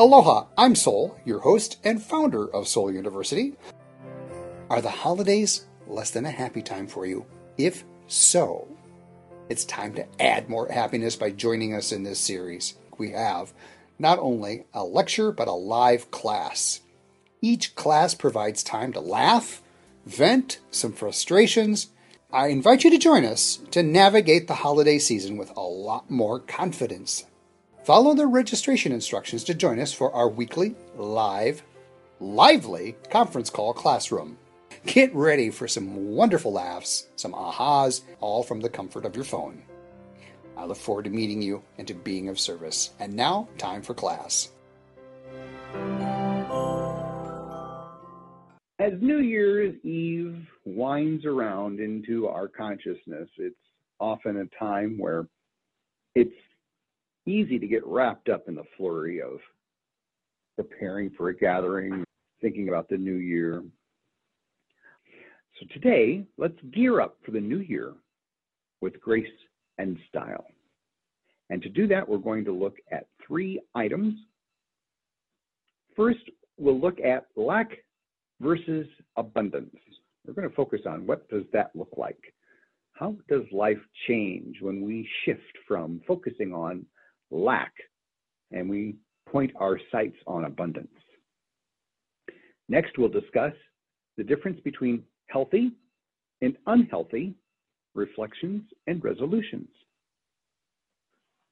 Aloha, I'm Soul, your host and founder of Soul University. Are the holidays less than a happy time for you? If so, it's time to add more happiness by joining us in this series. We have not only a lecture, but a live class. Each class provides time to laugh, vent some frustrations. I invite you to join us to navigate the holiday season with a lot more confidence. Follow the registration instructions to join us for our weekly, live, lively conference call classroom. Get ready for some wonderful laughs, some ahas, all from the comfort of your phone. I look forward to meeting you and to being of service. And now, time for class. As New Year's Eve winds around into our consciousness, it's often a time where it's easy to get wrapped up in the flurry of preparing for a gathering, thinking about the new year. So today, let's gear up for the new year with grace and style. And to do that, we're going to look at three items. First, we'll look at lack versus abundance. We're going to focus on what does that look like? How does life change when we shift from focusing on lack and we point our sights on abundance? Next, we'll discuss the difference between healthy and unhealthy reflections and resolutions.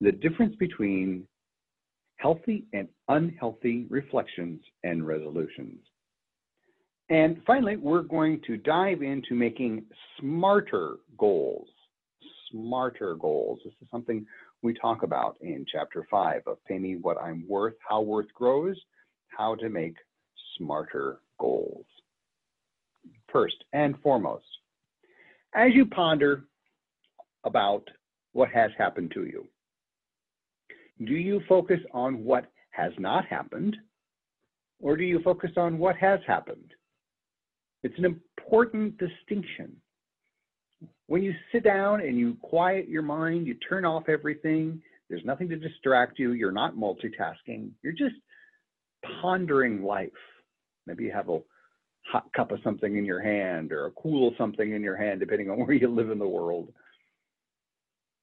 The difference between healthy and unhealthy reflections and resolutions. And finally, we're going to dive into making smarter goals. Smarter goals. This is something we talk about in chapter five of Pay Me What I'm Worth, How Worth Grows, How to Make Smarter Goals. First and foremost, as you ponder about what has happened to you, do you focus on what has not happened or do you focus on what has happened? It's an important distinction. When you sit down and you quiet your mind, you turn off everything, there's nothing to distract you, you're not multitasking, you're just pondering life. Maybe you have a hot cup of something in your hand or a cool something in your hand, depending on where you live in the world.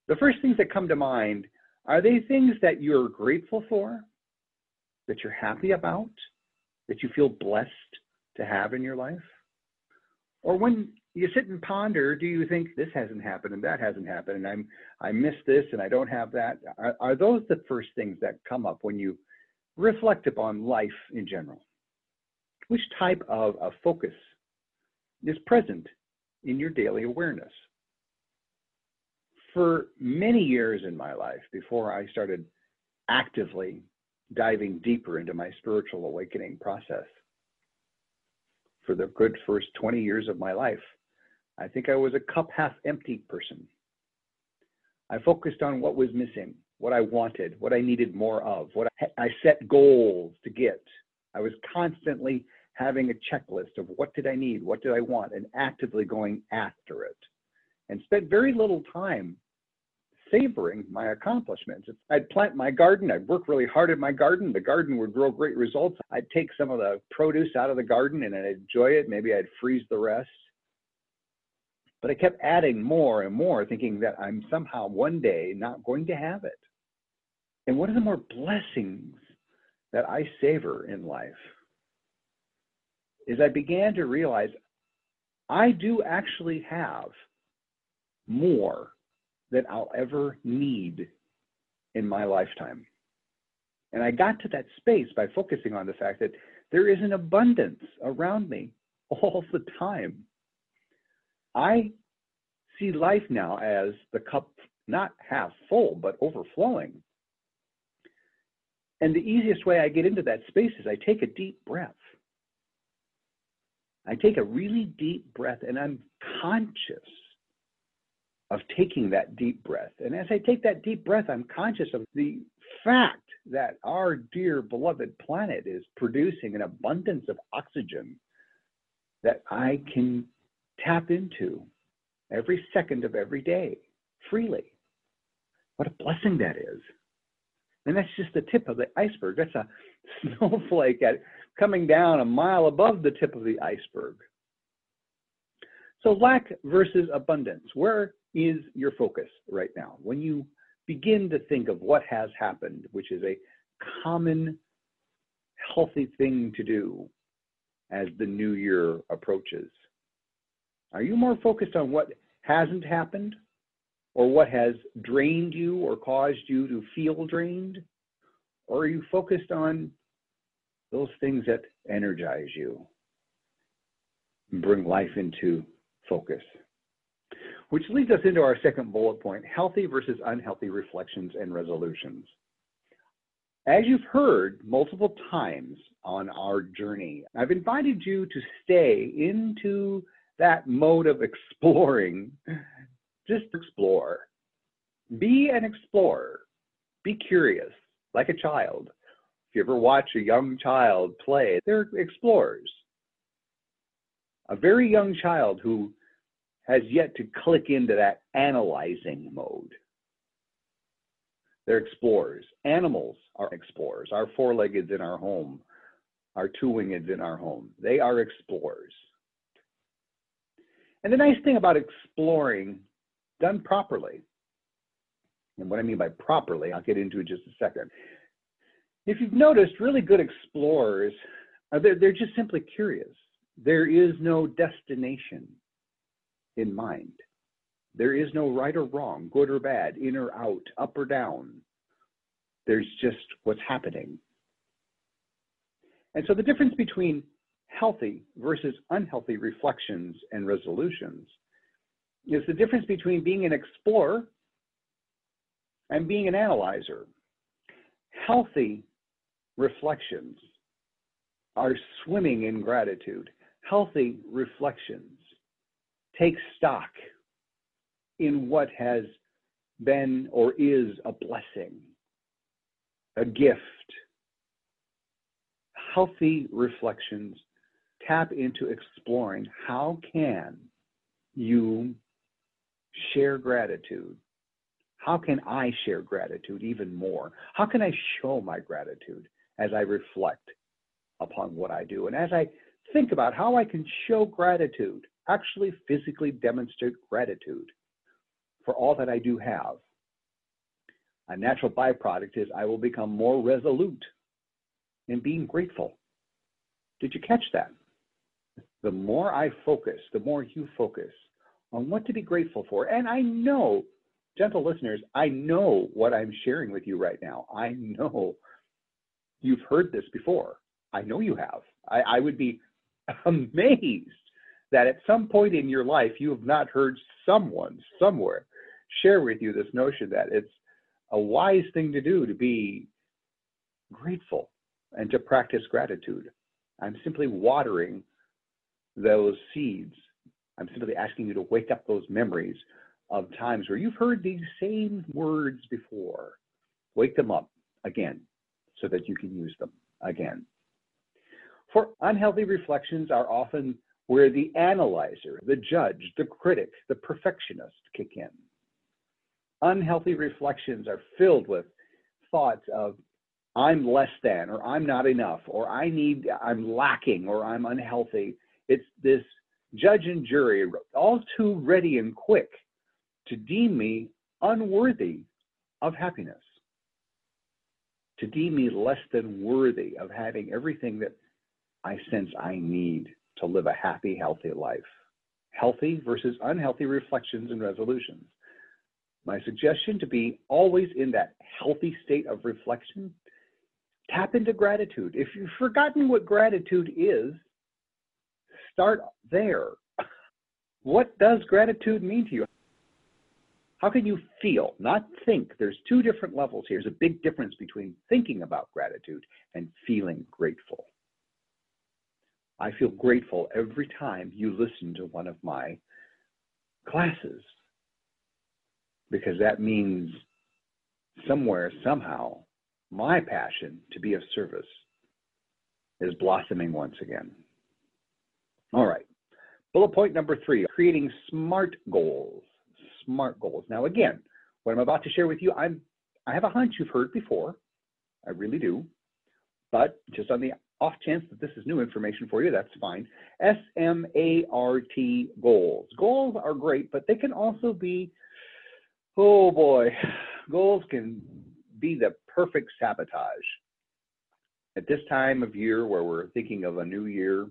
The first things that come to mind are they things that you're grateful for, that you're happy about, that you feel blessed to have in your life? Or when you sit and ponder, do you think this hasn't happened and that hasn't happened and I'm I missed this and I don't have that? Are, are those the first things that come up when you reflect upon life in general? Which type of, of focus is present in your daily awareness? For many years in my life, before I started actively diving deeper into my spiritual awakening process, for the good first 20 years of my life, I think I was a cup half empty person. I focused on what was missing, what I wanted, what I needed more of, what I, I set goals to get. I was constantly having a checklist of what did I need, what did I want, and actively going after it. And spent very little time savoring my accomplishments. I'd plant my garden, I'd work really hard at my garden, the garden would grow great results. I'd take some of the produce out of the garden and I'd enjoy it, maybe I'd freeze the rest. But I kept adding more and more, thinking that I'm somehow one day not going to have it. And one of the more blessings that I savor in life is I began to realize I do actually have more than I'll ever need in my lifetime. And I got to that space by focusing on the fact that there is an abundance around me all the time. I see life now as the cup not half full, but overflowing. And the easiest way I get into that space is I take a deep breath. I take a really deep breath and I'm conscious of taking that deep breath. And as I take that deep breath, I'm conscious of the fact that our dear beloved planet is producing an abundance of oxygen that I can tap into every second of every day freely. What a blessing that is. And that's just the tip of the iceberg. That's a snowflake at, coming down a mile above the tip of the iceberg. So, lack versus abundance. Where is your focus right now? When you begin to think of what has happened, which is a common, healthy thing to do as the new year approaches, are you more focused on what hasn't happened or what has drained you or caused you to feel drained? Or are you focused on those things that energize you, bring life into focus? Which leads us into our second bullet point healthy versus unhealthy reflections and resolutions. As you've heard multiple times on our journey, I've invited you to stay into that mode of exploring just explore. Be an explorer. Be curious, like a child. If you ever watch a young child play, they're explorers. A very young child who has yet to click into that analyzing mode. They're explorers. Animals are explorers. Our four leggeds in our home, our two wingeds in our home, they are explorers. And the nice thing about exploring done properly. And what I mean by properly, I'll get into in just a second. If you've noticed, really good explorers, uh, they're, they're just simply curious. There is no destination in mind. There is no right or wrong, good or bad, in or out, up or down. There's just what's happening. And so the difference between healthy versus unhealthy reflections and resolutions is the difference between being an explorer and being an analyzer. Healthy reflections are swimming in gratitude. Healthy reflections take stock in what has been or is a blessing, a gift. Healthy reflections tap into exploring how can you share gratitude? How can I share gratitude even more? How can I show my gratitude as I reflect upon what I do? And as I think about how I can show gratitude, actually physically demonstrate gratitude for all that I do have, a natural byproduct is I will become more resolute in being grateful. Did you catch that? The more I focus, the more you focus on what to be grateful for. And I know, gentle listeners, I know what I'm sharing with you right now. I know you've heard this before. I know you have. I, I would be amazed that at some point in your life you have not heard someone somewhere share with you this notion that it's a wise thing to do to be grateful and to practice gratitude. I'm simply watering those seeds I'm simply asking you to wake up those memories of times where you've heard these same words before. Wake them up again so that you can use them again. For unhealthy reflections are often where the analyzer, the judge, the critic, the perfectionist kick in. Unhealthy reflections are filled with thoughts of I'm less than, or I'm not enough, or I need, I'm lacking, or I'm unhealthy. It's this judge and jury, all too ready and quick to deem me unworthy of happiness, to deem me less than worthy of having everything that I sense I need to live a happy, healthy life. Healthy versus unhealthy reflections and resolutions. My suggestion to be always in that healthy state of reflection, tap into gratitude. If you've forgotten what gratitude is, start there. What does gratitude mean to you? How can you feel, not think? There's two different levels here. There's a big difference between thinking about gratitude and feeling grateful. I feel grateful every time you listen to one of my classes because that means somewhere, somehow, my passion to be of service is blossoming once again. All right. Bullet point number three, creating SMART goals. SMART goals. Now, again, what I'm about to share with you, I'm, I have a hunch you've heard before. I really do. But just on the off chance that this is new information for you, that's fine. S M A R T goals. Goals are great, but they can also be, oh boy, goals can be the perfect sabotage. At this time of year where we're thinking of a new year,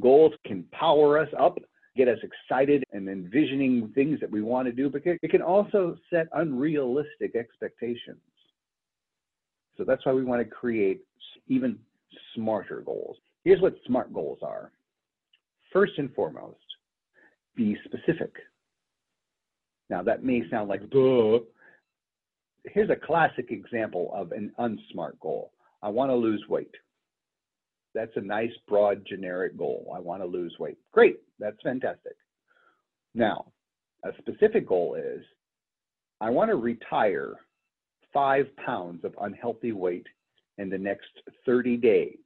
goals can power us up, get us excited and envisioning things that we want to do, but it can also set unrealistic expectations. So that's why we want to create even smarter goals. Here's what SMART goals are. First and foremost, be specific. Now that may sound like duh. Here's a classic example of an unsmart goal. I want to lose weight. That's a nice, broad, generic goal. I want to lose weight. Great, that's fantastic. Now, a specific goal is I want to retire five pounds of unhealthy weight in the next 30 days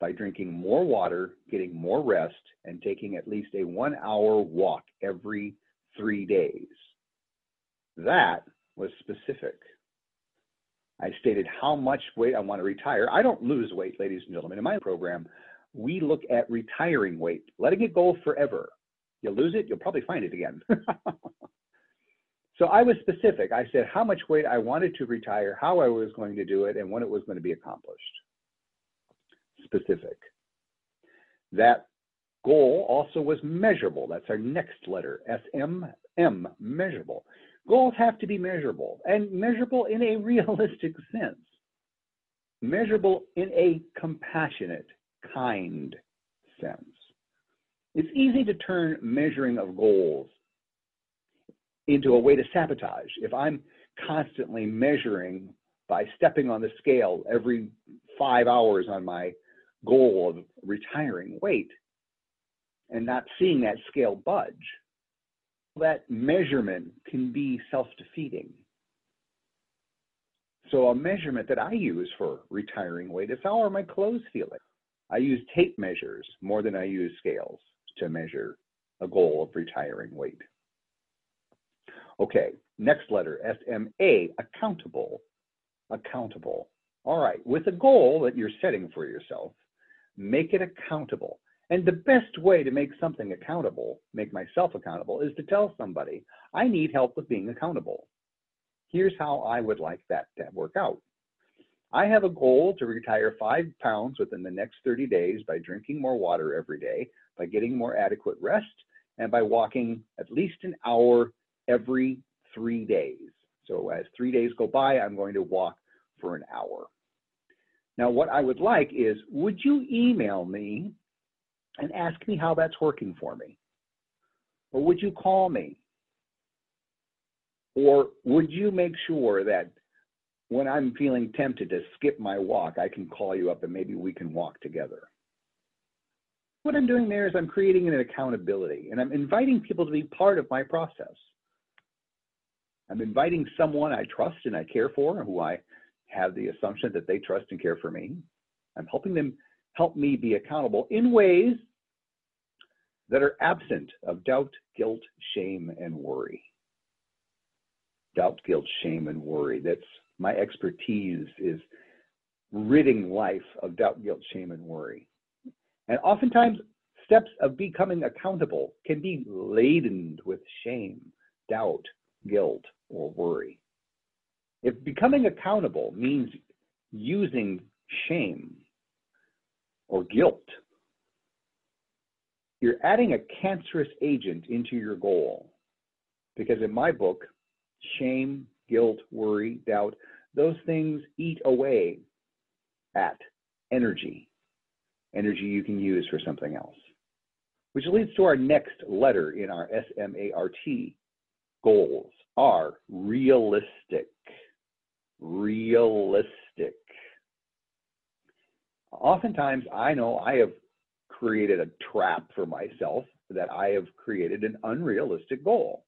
by drinking more water, getting more rest, and taking at least a one hour walk every three days. That was specific. I stated how much weight I want to retire. I don't lose weight, ladies and gentlemen. In my program, we look at retiring weight, letting it go forever. You'll lose it, you'll probably find it again. so I was specific. I said how much weight I wanted to retire, how I was going to do it, and when it was going to be accomplished. Specific. That goal also was measurable. That's our next letter, S M M, measurable. Goals have to be measurable and measurable in a realistic sense, measurable in a compassionate, kind sense. It's easy to turn measuring of goals into a way to sabotage. If I'm constantly measuring by stepping on the scale every five hours on my goal of retiring weight and not seeing that scale budge, that measurement can be self-defeating. So a measurement that I use for retiring weight is how are my clothes feeling? I use tape measures more than I use scales to measure a goal of retiring weight. Okay, next letter, S-M-A, accountable. Accountable. All right, with a goal that you're setting for yourself, make it accountable. And the best way to make something accountable, make myself accountable, is to tell somebody, I need help with being accountable. Here's how I would like that to work out. I have a goal to retire five pounds within the next 30 days by drinking more water every day, by getting more adequate rest, and by walking at least an hour every three days. So as three days go by, I'm going to walk for an hour. Now, what I would like is, would you email me and ask me how that's working for me? Or would you call me? Or would you make sure that when I'm feeling tempted to skip my walk, I can call you up and maybe we can walk together? What I'm doing there is I'm creating an accountability and I'm inviting people to be part of my process. I'm inviting someone I trust and I care for, who I have the assumption that they trust and care for me. I'm helping them help me be accountable in ways that are absent of doubt, guilt, shame, and worry. Doubt, guilt, shame, and worry. That's my expertise is ridding life of doubt, guilt, shame, and worry. And oftentimes, steps of becoming accountable can be laden with shame, doubt, guilt, or worry. If becoming accountable means using shame or guilt, you're adding a cancerous agent into your goal. Because in my book, shame, guilt, worry, doubt, those things eat away at energy, energy you can use for something else. Which leads to our next letter in our SMART goals are realistic. Realistic. Oftentimes, I know I have created a trap for myself that I have created an unrealistic goal.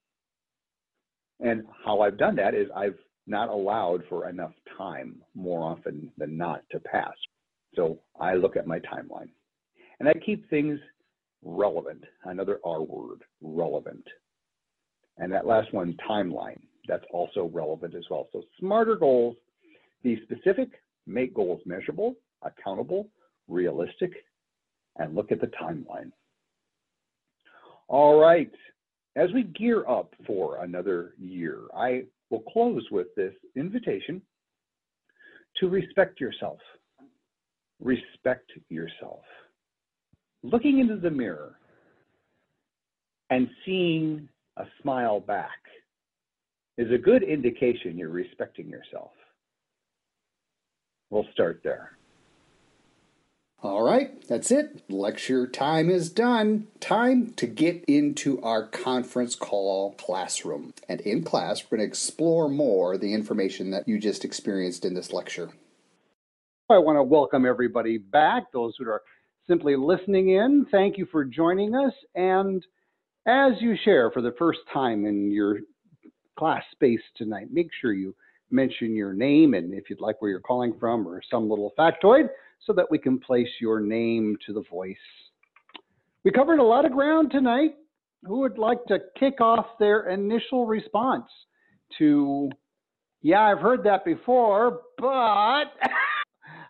And how I've done that is I've not allowed for enough time more often than not to pass. So I look at my timeline and I keep things relevant. Another R word, relevant. And that last one, timeline, that's also relevant as well. So smarter goals Be specific, make goals measurable, accountable, realistic, and look at the timeline. All right, as we gear up for another year, I will close with this invitation to respect yourself. Respect yourself. Looking into the mirror and seeing a smile back is a good indication you're respecting yourself. We'll start there. All right, that's it. Lecture time is done. Time to get into our conference call classroom. And in class, we're going to explore more the information that you just experienced in this lecture. I want to welcome everybody back, those who are simply listening in. Thank you for joining us. And as you share for the first time in your class space tonight, make sure you mention your name and if you'd like where you're calling from or some little factoid so that we can place your name to the voice. We covered a lot of ground tonight. Who would like to kick off their initial response to, yeah, I've heard that before, but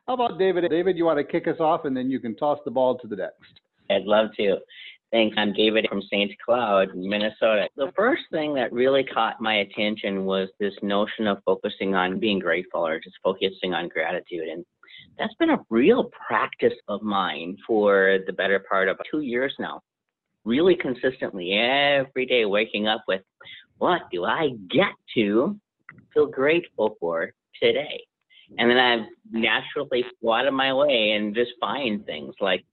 how about David? David, you want to kick us off and then you can toss the ball to the next. I'd love to. Thanks. I'm David from St. Cloud, Minnesota. The first thing that really caught my attention was this notion of focusing on being grateful or just focusing on gratitude. And that's been a real practice of mine for the better part of two years now. Really consistently, every day waking up with, what do I get to feel grateful for today? And then I've naturally swatted my way and just find things like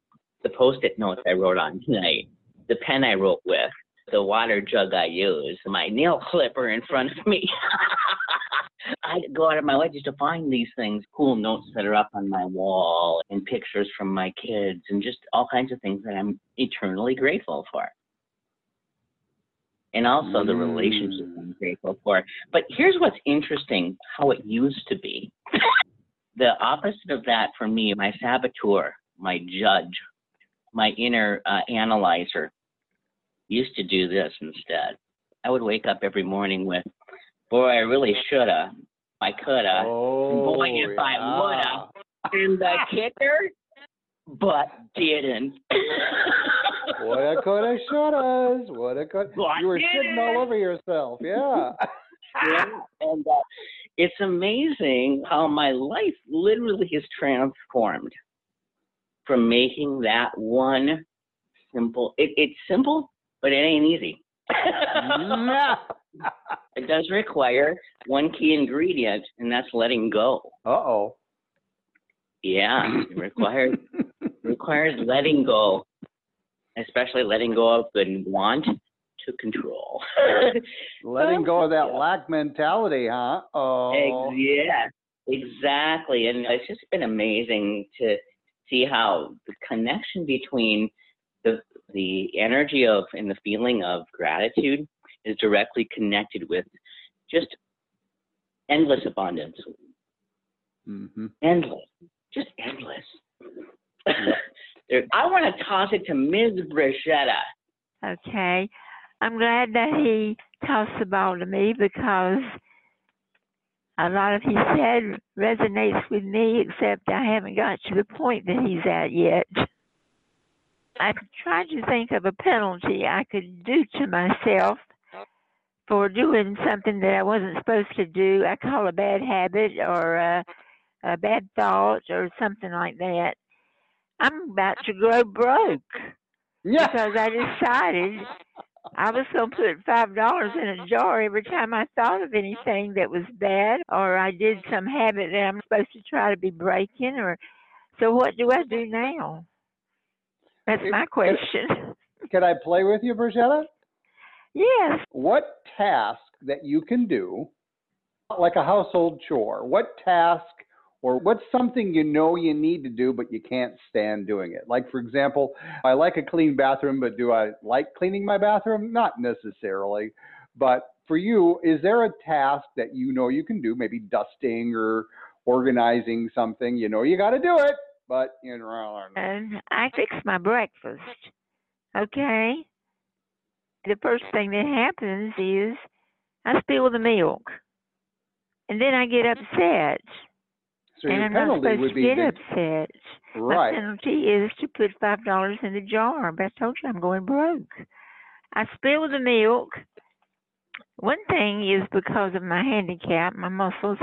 the post-it notes I wrote on tonight, the pen I wrote with, the water jug I use, my nail clipper in front of me. I go out of my way just to find these things, cool notes that are up on my wall, and pictures from my kids, and just all kinds of things that I'm eternally grateful for. And also mm. the relationships I'm grateful for. But here's what's interesting how it used to be. the opposite of that for me, my saboteur, my judge, my inner uh, analyzer used to do this instead. I would wake up every morning with, boy, I really shoulda, I coulda, oh, boy, if yeah. I woulda, and the kicker, but didn't. what I coulda, shoulda, what I could. But You were didn't. sitting all over yourself. Yeah. yeah, and uh, it's amazing how my life literally is transformed from making that one simple. It, it's simple, but it ain't easy. it does require one key ingredient, and that's letting go. Uh oh. Yeah, it requires requires letting go, especially letting go of the want to control. Letting go of that lack mentality, huh? Oh. Ex- yeah, exactly. And it's just been amazing to see how the connection between the the energy of and the feeling of gratitude is directly connected with just endless abundance. Mm-hmm. Endless. Just endless. There- I want to toss it to Ms. Brichetta. Okay. I'm glad that he tossed the ball to me because a lot of he said resonates with me, except I haven't got to the point that he's at yet. I'm trying to think of a penalty I could do to myself for doing something that I wasn't supposed to do. I call a bad habit or a, a bad thought or something like that. I'm about to go broke Yeah. because I decided I was going to put five dollars in a jar every time I thought of anything that was bad, or I did some habit that I'm supposed to try to be breaking. Or so, what do I do now? That's my question. Can I play with you, Brigitta? yes. What task that you can do, like a household chore, what task or what's something you know you need to do but you can't stand doing it? Like, for example, I like a clean bathroom, but do I like cleaning my bathroom? Not necessarily. But for you, is there a task that you know you can do, maybe dusting or organizing something? You know you got to do it, but know. And I fix my breakfast. Okay. The first thing that happens is I spill the milk, and then I get upset. So and your I'm not supposed would to get that- upset. My right. penalty is to put five dollars in the jar, but I told you I'm going broke. I spill the milk. One thing is because of my handicap, my muscles.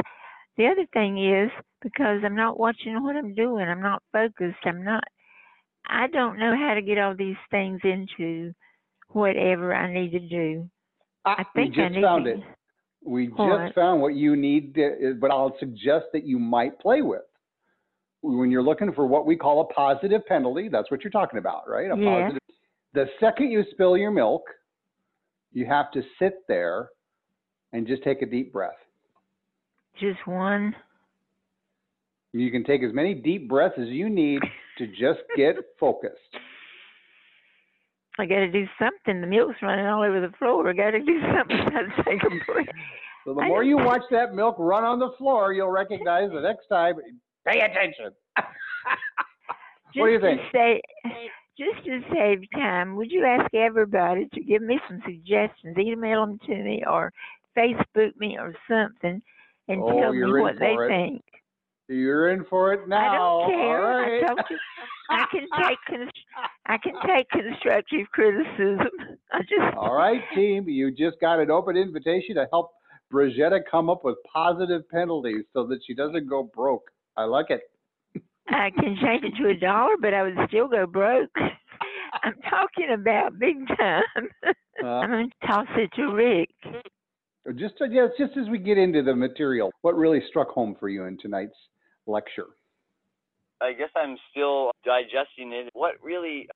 The other thing is because I'm not watching what I'm doing. I'm not focused. I'm not. I don't know how to get all these things into whatever I need to do. I Ah, think we I just need found to, it. We What? just found what you need, to, but I'll suggest that you might play with. When you're looking for what we call a positive penalty, that's what you're talking about, right? A Yes. positive. The second you spill your milk, you have to sit there and just take a deep breath. Just one. You can take as many deep breaths as you need to just get focused. I got to do something. The milk's running all over the floor. I got to do something. I take a breath. So the more you watch that milk run on the floor, you'll recognize the next time. Pay attention. What do you think? Say, just to save time, would you ask everybody to give me some suggestions? Email them to me or Facebook me or something, and Oh, tell me you're in what they for it. think. You're in for it now. I don't care. All right. I told you. I can take const- I can take constructive criticism. I just All right, team. You just got an open invitation to help Brigetta come up with positive penalties so that she doesn't go broke. I like it. I can change it to a dollar, but I would still go broke. I'm talking about big time. Uh, I'm going to toss it to Rick. Just uh, yeah, just as we get into the material, what really struck home for you in tonight's lecture? I guess I'm still digesting it. What really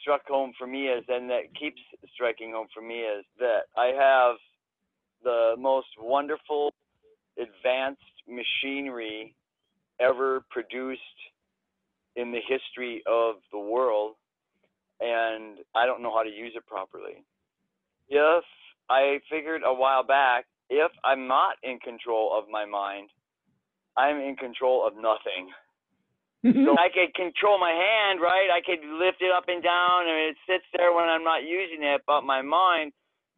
struck home for me is, and that keeps striking home for me, is that I have the most wonderful, advanced machinery ever produced in the history of the world, and I don't know how to use it properly. If I figured a while back, if I'm not in control of my mind, I'm in control of nothing. So I could control my hand, right? I could lift it up and down, and it sits there when I'm not using it. But my mind,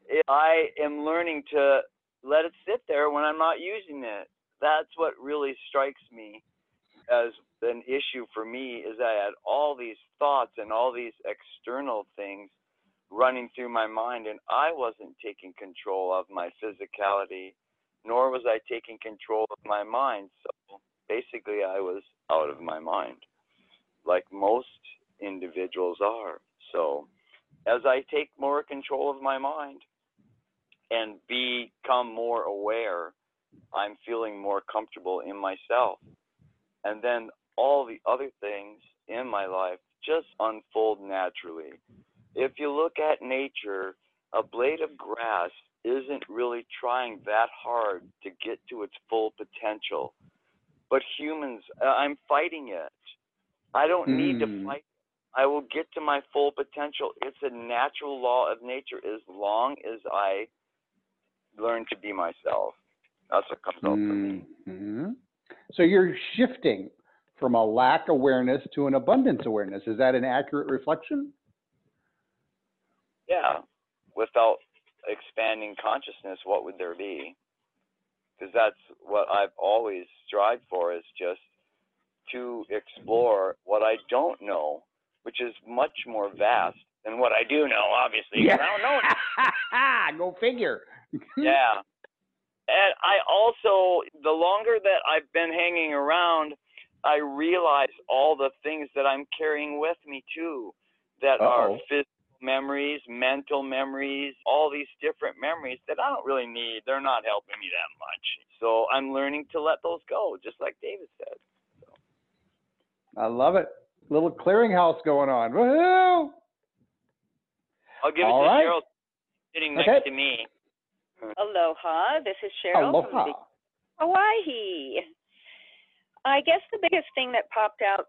if I am learning to let it sit there when I'm not using it. That's what really strikes me as an issue for me is I had all these thoughts and all these external things running through my mind, and I wasn't taking control of my physicality, nor was I taking control of my mind. So basically, I was out of my mind, like most individuals are. So, as I take more control of my mind and become more aware, I'm feeling more comfortable in myself. And then all the other things in my life just unfold naturally. If you look at nature, a blade of grass isn't really trying that hard to get to its full potential. But humans, uh, I'm fighting it. I don't need to Mm. fight. I will get to my full potential. It's a natural law of nature as long as I learn to be myself. That's what comes out for me. Mhm. So you're shifting from a lack awareness to an abundance awareness. Is that an accurate reflection? Yeah. Without expanding consciousness, what would there be? Because that's what I've always strived for is just to explore what I don't know, which is much more vast than what I do know, obviously. 'cause I don't know. Go figure. yeah. And I also, the longer that I've been hanging around, I realize all the things that I'm carrying with me too, that are Uh-oh. Physical memories, mental memories, all these different memories that I don't really need. They're not helping me that much. So I'm learning to let those go, just like David said. I love it. Little clearinghouse going on. Woohoo! I'll give All it to right. Cheryl sitting next Okay. to me. Aloha, this is Cheryl from Aloha. Big Hawaii. I guess the biggest thing that popped out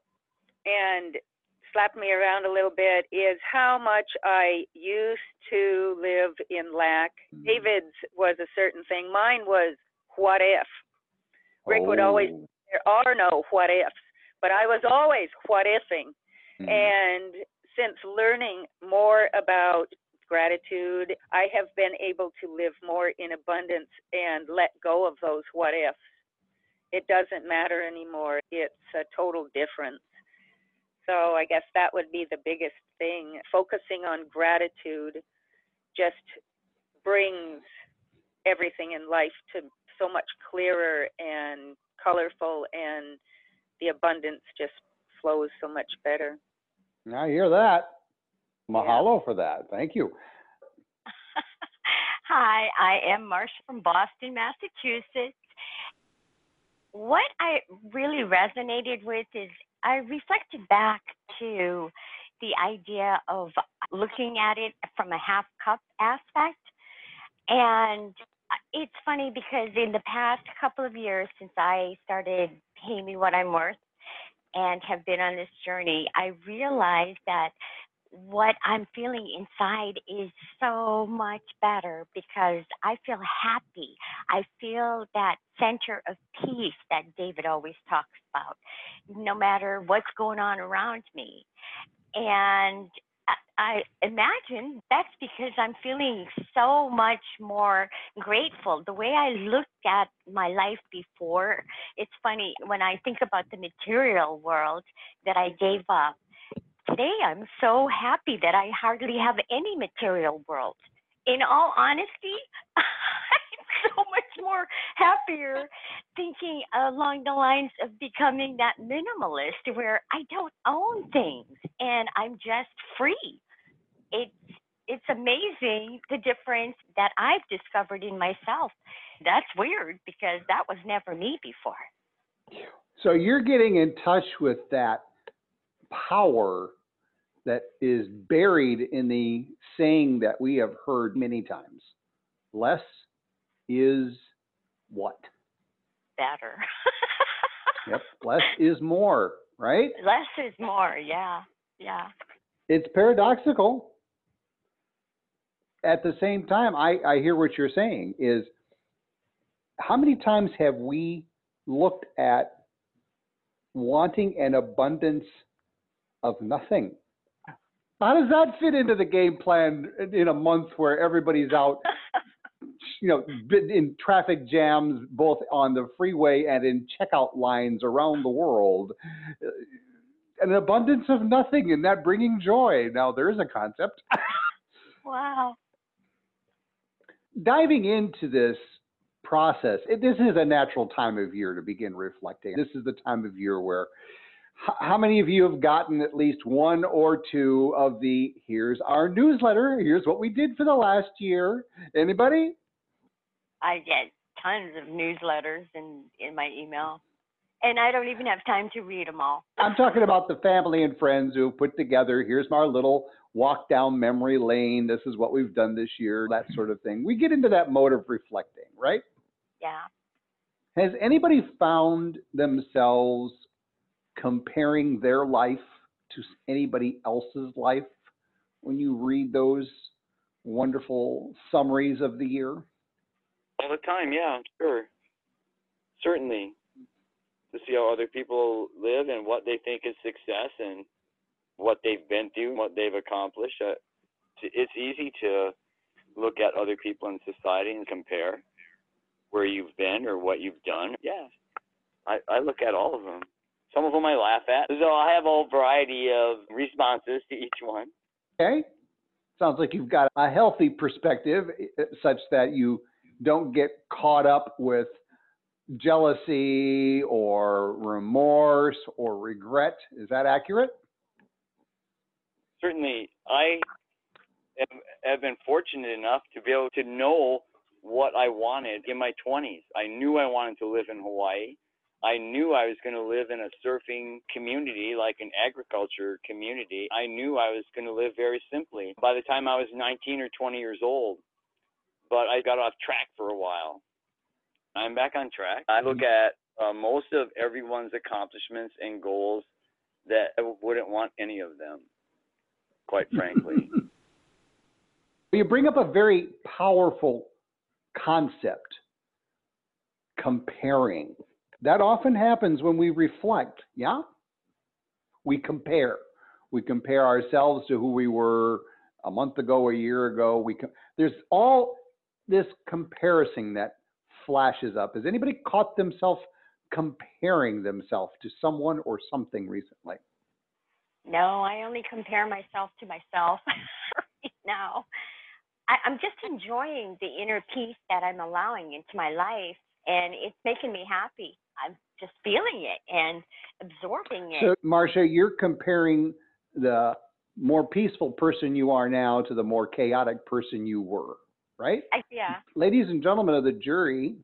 and slapped me around a little bit is how much I used to live in lack. David's was a certain thing. Mine was what if. Rick would always Oh. there are no what ifs, but I was always what ifing. Mm. And since learning more about gratitude, I have been able to live more in abundance and let go of those what ifs. it doesn't matter anymore. It's a total difference. So I guess that would be the biggest thing. Focusing on gratitude just brings everything in life to so much clearer and colorful and the abundance just flows so much better. I hear that. Mahalo for that. Thank you. Hi, I am Marcia from Boston, Massachusetts. What I really resonated with is I reflected back to the idea of looking at it from a half cup aspect. And uh, it's funny because in the past couple of years since I started Pay Me What I'm Worth and have been on this journey, I realized that what I'm feeling inside is so much better because I feel happy. I feel that center of peace that David always talks about, no matter what's going on around me. And I imagine that's because I'm feeling so much more grateful. The way I looked at my life before, it's funny when I think about the material world that I gave up today I'm so happy that I hardly have any material world. In all honesty, I'm so much more happier thinking along the lines of becoming that minimalist where I don't own things and I'm just free. It's it's amazing the difference that I've discovered in myself. That's weird because that was never me before. So you're getting in touch with that power that is buried in the saying that we have heard many times less is what? Better. yep, less is more, right? Less is more, yeah, yeah. It's paradoxical. At the same time, I, I hear what you're saying is how many times have we looked at wanting an abundance of nothing? How does that fit into the game plan in a month where everybody's out, you know, in traffic jams, both on the freeway and in checkout lines around the world? Uh, an abundance of nothing and that bringing joy. Now, there is a concept. wow. Diving into this process, it, this is a natural time of year to begin reflecting. This is the time of year where how many of you have gotten at least one or two of the here's our newsletter. Here's what we did for the last year. Anybody? I get tons of newsletters in in my email and i don't even have time to read them all. I'm talking about the family and friends who put together here's our little walk down memory lane. This is what we've done this year that sort of thing. We get into that mode of reflecting right? Yeah. Has anybody found themselves comparing their life to anybody else's life when you read those wonderful summaries of the year? All the time, yeah, sure. Certainly. To see how other people live and what they think is success and what they've been through, and what they've accomplished. Uh, it's easy to look at other people in society and compare where you've been or what you've done. Yeah, I, I look at all of them. Some of them I laugh at. So I have a variety of responses to each one. Okay. Sounds like you've got a healthy perspective eh, such that you don't get caught up with jealousy or remorse or regret. Is that accurate? Certainly. I have been fortunate enough to be able to know what I wanted in my 20s. I knew I wanted to live in Hawaii. I knew I was going to live in a surfing community, like an agriculture community. I knew I was going to live very simply by the time I was 19 or 20 years old. But I got off track for a while. I'm back on track. I look at uh, most of everyone's accomplishments and goals that I wouldn't want any of them, quite frankly. you bring up a very powerful concept comparing that often happens when we reflect, yeah? We compare. We compare ourselves to who we were a month ago, a year ago. We there's all this comparison that flashes up. Has anybody caught themselves comparing themselves to someone or something recently? No, I only compare myself to myself right now. I, I'm just enjoying the inner peace that I'm allowing into my life, and it's making me happy. I'm just feeling it and absorbing it. So, Marcia, you're comparing the more peaceful person you are now to the more chaotic person you were, right? I, yeah. Ladies and gentlemen of the jury,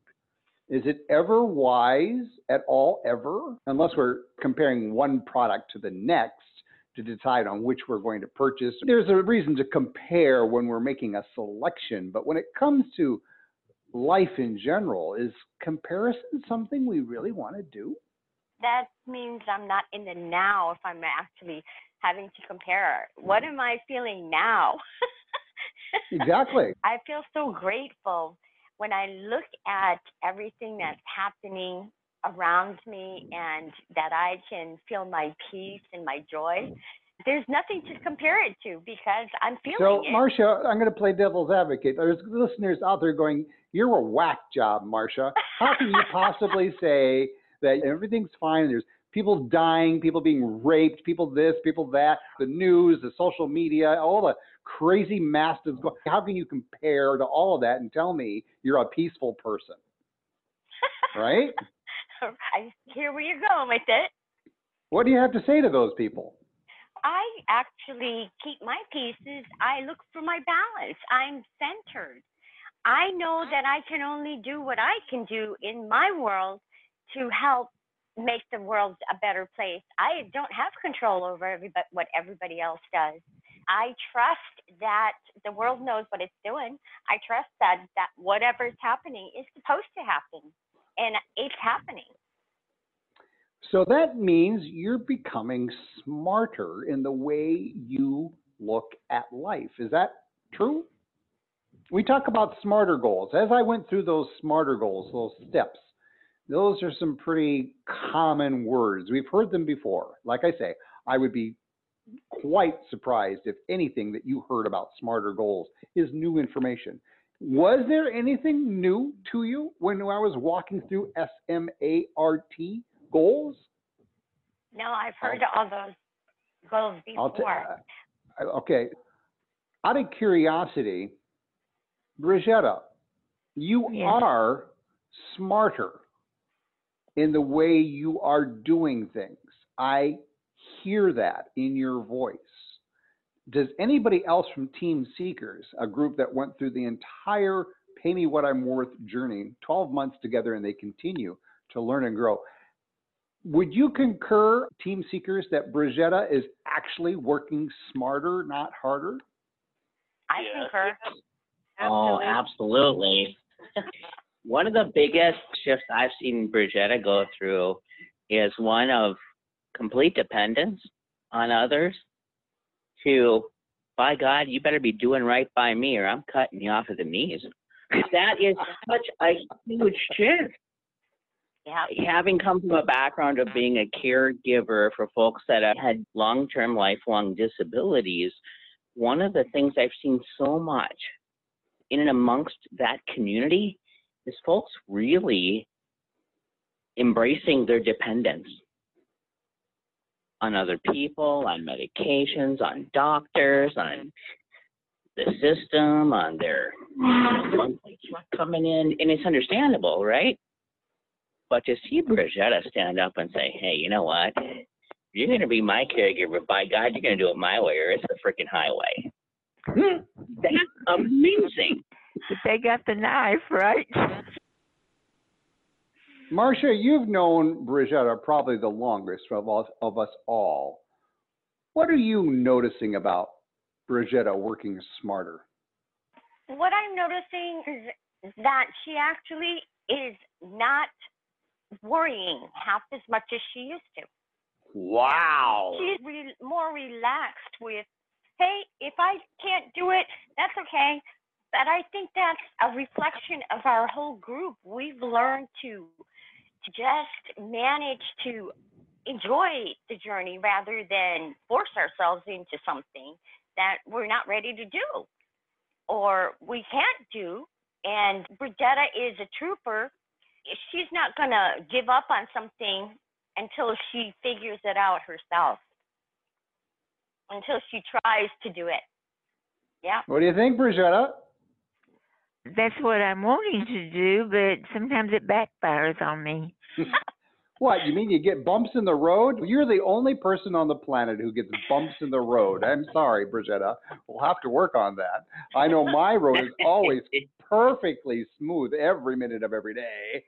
is it ever wise at all, ever, unless we're comparing one product to the next to decide on which we're going to purchase? There's a reason to compare when we're making a selection, but when it comes to life in general, is comparison something we really want to do? That means I'm not in the now if I'm actually having to compare. What am I feeling now? Exactly. I feel so grateful when I look at everything that's happening around me and that I can feel my peace and my joy. There's nothing to compare it to because I'm feeling So, it. Marcia, I'm going to play devil's advocate. There's listeners out there going, You're a whack job, Marcia. How can you possibly say that everything's fine? There's people dying, people being raped, people this, people that, the news, the social media, all the crazy mass that's going. How can you compare to all of that and tell me you're a peaceful person? Right? I hear where you're going with it. What do you have to say to those people? I actually keep my pieces. I look for my balance. I'm centered. I know mm-hmm. that I can only do what I can do in my world to help make the world a better place. I don't have control over everybody, what everybody else does. I trust that the world knows what it's doing. I trust that that whatever is happening is supposed to happen, and it's happening. So that means you're becoming smarter in the way you look at life. Is that true? We talk about smarter goals. As I went through those smarter goals, those steps, those are some pretty common words. We've heard them before. Like I say, I would be quite surprised if anything that you heard about smarter goals is new information. Was there anything new to you when I was walking through SMART goals? No, I've heard all those goals I'll t- before. uh, okay. Out of curiosity, Brigitta, you are smarter in the way you are doing things. I hear that in your voice. Does anybody else from Team Seekers, a group that went through the entire Pay Me What I'm Worth journey, 12 months together, and they continue to learn and grow, would you concur, Team Seekers, that Brigitta is actually working smarter, not harder? I Yeah. concur. Oh, absolutely. one of the biggest shifts I've seen Brigitta go through is one of complete dependence on others to, by God, you better be doing right by me or I'm cutting you off at the knees. That is such a huge shift. Having come from a background of being a caregiver for folks that have had long term, lifelong disabilities, one of the things I've seen so much in and amongst that community is folks really embracing their dependence on other people, on medications, on doctors, on the system, on their monthly check coming in, and it's understandable, right? But to see Brigitta stand up and say, "Hey, you know what? You're going to be my caregiver. By God, you're going to do it my way, or it's the freaking highway." Hmm. That's amazing. They got the knife, right? Marcia, you've known Brigitta probably the longest of us, of us all. What are you noticing about Brigitta working smarter? What I'm noticing is that she actually is not worrying half as much as she used to. Wow. She's re- more relaxed with, hey, if I can't do it, that's okay. But I think that's a reflection of our whole group. We've learned to, to just manage to enjoy the journey rather than force ourselves into something that we're not ready to do or we can't do. And Brigitta is a trooper she's not going to give up on something until she figures it out herself, until she tries to do it. Yeah. What do you think, Brigitta? That's what I'm wanting to do, but sometimes it backfires on me. What, you mean you get bumps in the road? You're the only person on the planet who gets bumps in the road. I'm sorry, Brigitta. We'll have to work on that. I know my road is always perfectly smooth every minute of every day.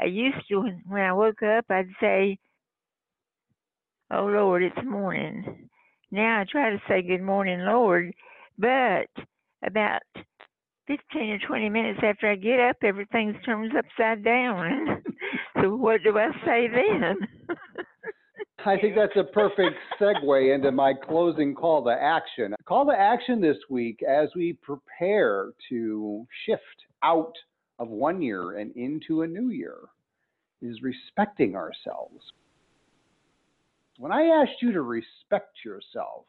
I used to, when- when I woke up, I'd say, Oh Lord, it's morning. Now I try to say good morning, Lord, but about 15 or 20 minutes after I get up, everything turns upside down. so what do I say then? I think that's a perfect segue into my closing call to action. Call to action this week as we prepare to shift out of one year and into a new year is respecting ourselves. When I asked you to respect yourself,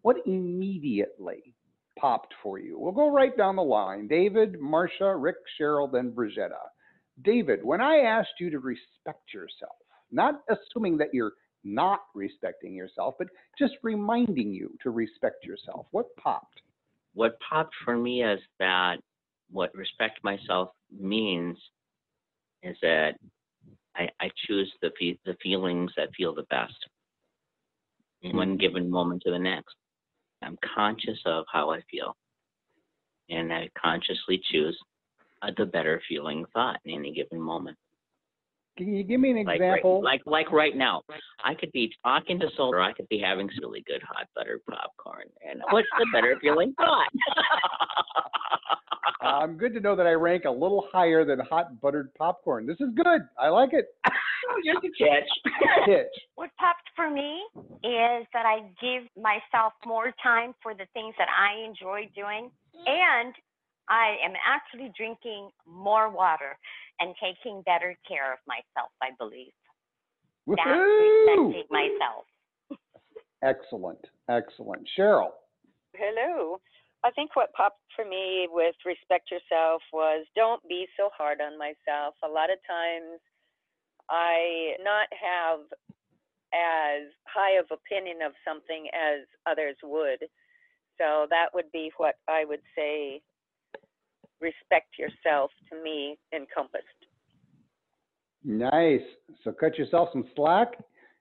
what immediately popped for you? We'll go right down the line. David, Marcia, Rick, Cheryl, then Brigitta. David, when I asked you to respect yourself, not assuming that you're not respecting yourself, but just reminding you to respect yourself, what popped? What popped for me is that what respect myself means is that I, I choose the fe- the feelings that feel the best in one mm-hmm. given moment to the next. I'm conscious of how I feel, and I consciously choose uh, the better feeling thought in any given moment. Can you give me an Like right, example? like like right now, I could be talking to someone, or I could be having some really good hot buttered popcorn. And what's the better feeling thought? I'm um, good to know that I rank a little higher than hot buttered popcorn. This is good. I like it. Just a catch. Pitch. What popped for me is that I give myself more time for the things that I enjoy doing, and I am actually drinking more water and taking better care of myself, I believe. That's respecting myself. Excellent. Excellent. Cheryl. Hello. I think what popped for me with respect yourself was don't be so hard on myself. A lot of times I not have as high of opinion of something as others would. So that would be what I would say respect yourself to me encompassed. Nice. So cut yourself some slack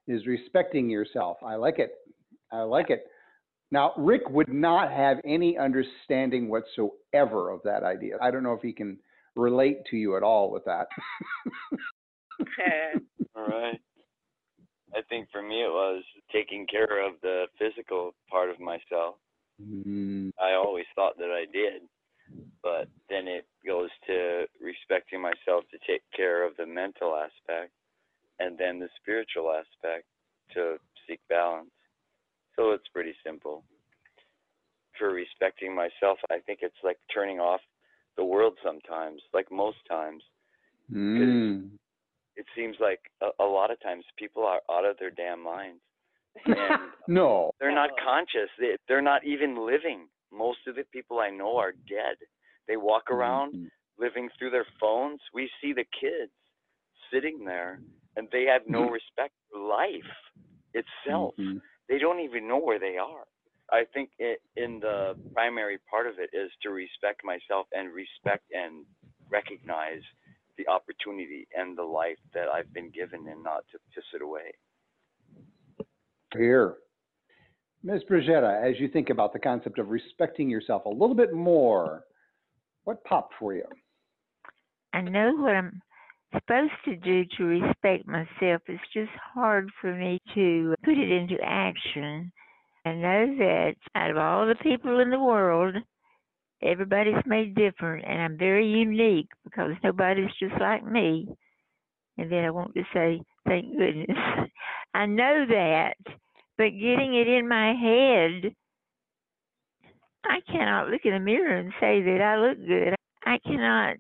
is respecting yourself. I like it. I like it. Now, Rick would not have any understanding whatsoever of that idea. I don't know if he can relate to you at all with that. All right. I think for me it was taking care of the physical part of myself. Mm, I always thought that I did, but then it goes to respecting myself to take care of the mental aspect and then the spiritual aspect to seek balance. So it's pretty simple. For respecting myself, I think it's like turning off the world sometimes, like most times. mm. It seems like a, a lot of times people are out of their damn minds. And no. they're not conscious. They, they're not even living. Most of the people I know are dead. They walk around Mhm. living through their phones. We see the kids sitting there and they have no respect for life itself. Mhm. They don't even know where they are. I think it, in the primary part of it is to respect myself and respect and recognize the opportunity and the life that I've been given and not to, to sit away. Here. Ms. Brigitta, as you think about the concept of respecting yourself a little bit more, what popped for you? I know what I'm supposed to do to respect myself. It's just hard for me to put it into action. I know that out of all the people in the world, everybody's made different, and I'm very unique because nobody's just like me. And then I want to say, thank goodness. I know that, but getting it in my head, I cannot look in the mirror and say that I look good. I cannot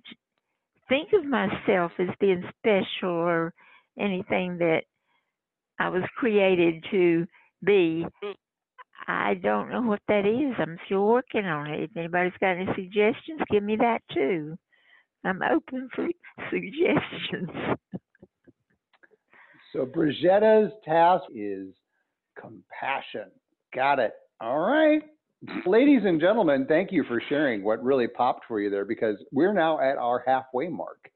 think of myself as being special or anything that I was created to be. I don't know what that is. I'm still working on it. If anybody's got any suggestions, give me that too. I'm open for suggestions. So Brigitta's task is compassion. Got it. All right. Ladies and gentlemen, thank you for sharing what really popped for you there because we're now at our halfway mark.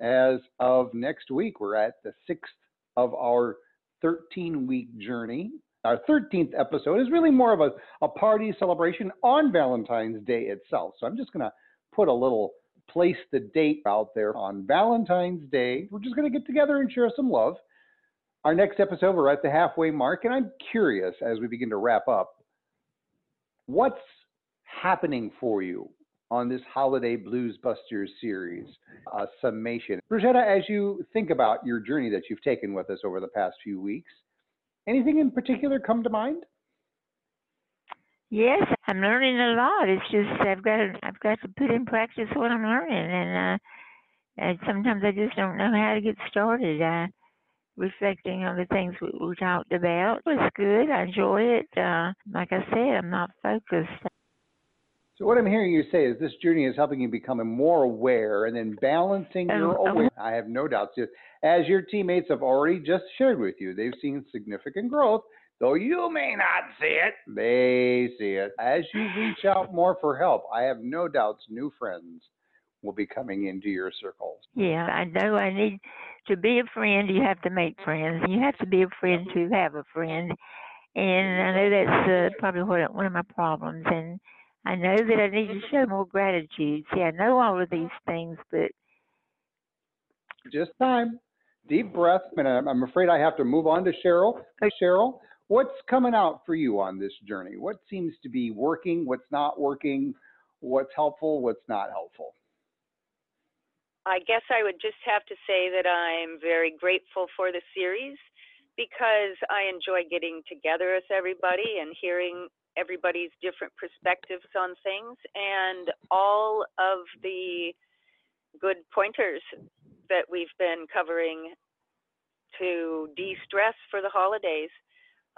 As of next week, we're at the sixth of our 13 week journey. Our 13th episode is really more of a, a party celebration on Valentine's Day itself. So I'm just going to put a little place the date out there on Valentine's Day. We're just going to get together and share some love. Our next episode, we're at the halfway mark, and I'm curious as we begin to wrap up what's happening for you on this Holiday Blues Busters series uh, summation. Brigitta, as you think about your journey that you've taken with us over the past few weeks, anything in particular come to mind? Yes, I'm learning a lot. It's just I've got to, I've got to put in practice what I'm learning, and uh, and sometimes I just don't know how to get started. Uh, reflecting on the things we, we talked about it was good. I enjoy it. Uh, like I said, I'm not focused. So what I'm hearing you say is this journey is helping you become more aware and then balancing your Um, awareness. I have no doubts. As your teammates have already just shared with you, they've seen significant growth. Though you may not see it, they see it. As you reach out more for help, I have no doubts new friends will be coming into your circles. Yeah, I know I need to be a friend. You have to make friends. You have to be a friend to have a friend. And I know that's uh, probably what, one of my problems. And I know that I need to show more gratitude. See, I know all of these things, but Just time. Deep breath. And I'm I'm afraid I have to move on to Cheryl. Hey, Cheryl, what's coming out for you on this journey? What seems to be working? What's not working? What's helpful? What's not helpful? I guess I would just have to say that I'm very grateful for the series because I enjoy getting together with everybody and hearing everybody's different perspectives on things and all of the good pointers that we've been covering to de-stress for the holidays.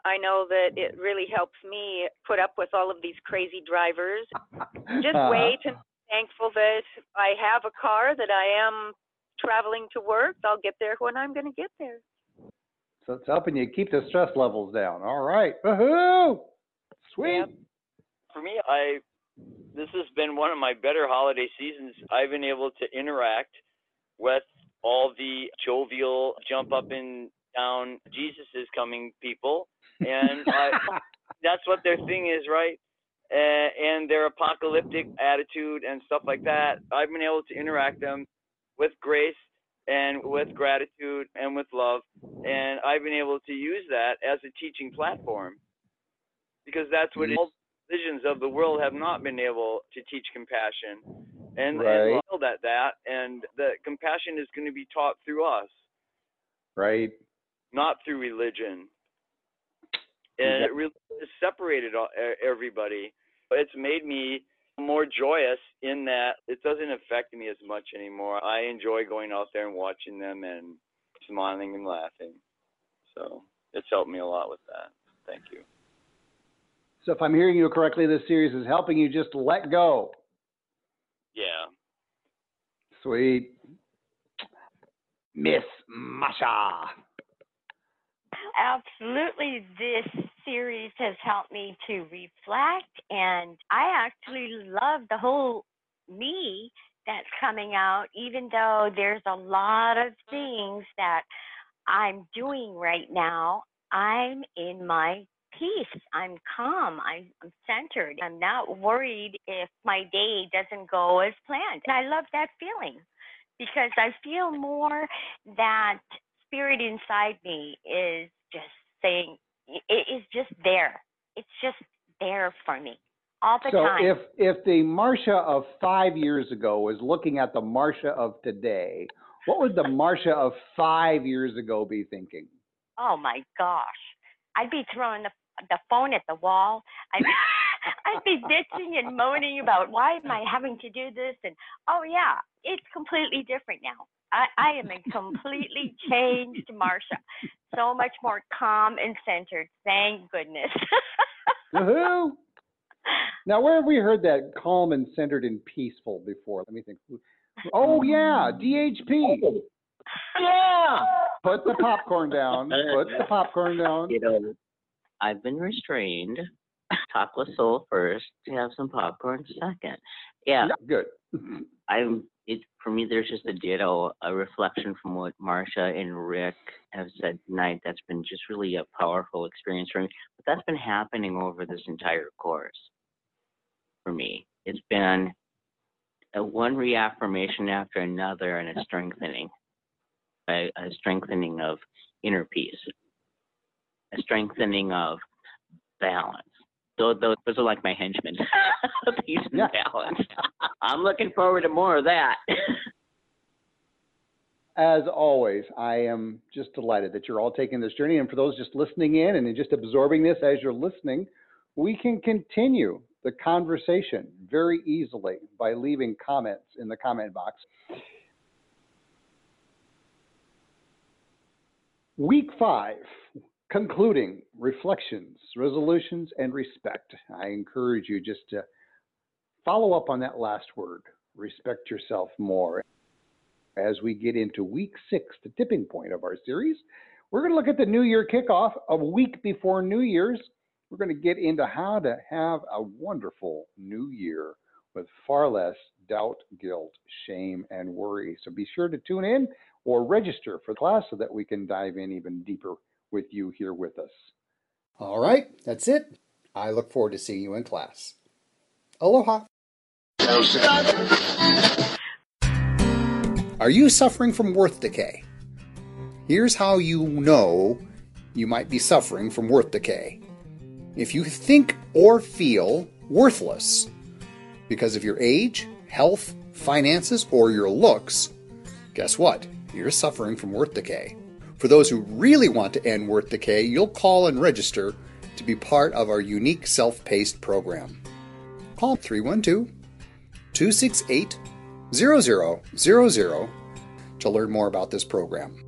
I know that it really helps me put up with all of these crazy drivers. Just Uh-huh. wait and thankful that I have a car, that I am traveling to work. I'll get there when I'm going to get there. So it's helping you keep the stress levels down. All right. Woohoo! Sweet. Yep. For me, I this has been one of my better holiday seasons. I've been able to interact with all the jovial, jump up and down, Jesus is coming people, and I, that's what their thing is, right? Uh, and their apocalyptic attitude and stuff like that. I've been able to interact them with grace and with gratitude and with love, and I've been able to use that as a teaching platform because that's what all religions of the world have not been able to teach compassion and, Right. and at that, and the compassion is going to be taught through us right. not through religion. And it really has separated everybody. It's made me more joyous in that it doesn't affect me as much anymore. I enjoy going out there and watching them and smiling and laughing. So it's helped me a lot with that. Thank you. So if I'm hearing you correctly, this series is helping you just let go. Yeah. Sweet. Miss Marcia. Absolutely. This series has helped me to reflect, and I actually love the whole me that's coming out, even though there's a lot of things that I'm doing right now. I'm in my peace. I'm calm. I'm, centered. I'm not worried if my day doesn't go as planned. And I love that feeling because I feel more that spirit inside me is just saying it is just there. It's just there for me all the So time. if if the Marcia of five years ago was looking at the Marcia of today, what would the Marcia of five years ago be thinking? oh my gosh, I'd be throwing the the phone at the wall. I'd be, I'd be bitching and moaning about why am I having to do this and oh yeah, it's completely different now. I, I am a completely changed Marcia. So much more calm and centered. Thank goodness. Woohoo! Now, where have we heard that calm and centered and peaceful before? Let me think. Oh yeah, DHP. Yeah. Put the popcorn down. Put the popcorn down. You know, I've been restrained. Talk with soul first to have some popcorn second. Yeah, Good. I'm. It for me. There's just a ditto, a reflection from what Marcia and Rick have said tonight. That's been just really a powerful experience for me. But that's been happening over this entire course for me. It's been a one reaffirmation after another, and a strengthening, a, a strengthening of inner peace, a strengthening of balance. Those, those, those are like my henchmen. Peace and Yeah. balance. I'm looking forward to more of that. As always, I am just delighted that you're all taking this journey. And for those just listening in and just absorbing this as you're listening, we can continue the conversation very easily by leaving comments in the comment box. Week five, concluding reflections, resolutions, and respect. I encourage you just to follow up on that last word respect yourself more as we get into week six, the tipping point of our series. We're going to look at the New Year kickoff a week before New Year's. We're going to get into how to have a wonderful new year with far less doubt, guilt, shame, and worry. So be sure to tune in or register for the class so that we can dive in even deeper with you here with us. All right, that's it. I look forward to seeing you in class. Aloha. Are you suffering from worth decay? Here's how you know you might be suffering from worth decay. If you think or feel worthless because of your age, health, finances, or your looks, guess what? You're suffering from worth decay. For those who really want to end worth decay, you'll call and register to be part of our unique self paced program. Call 312 268 0000 to learn more about this program.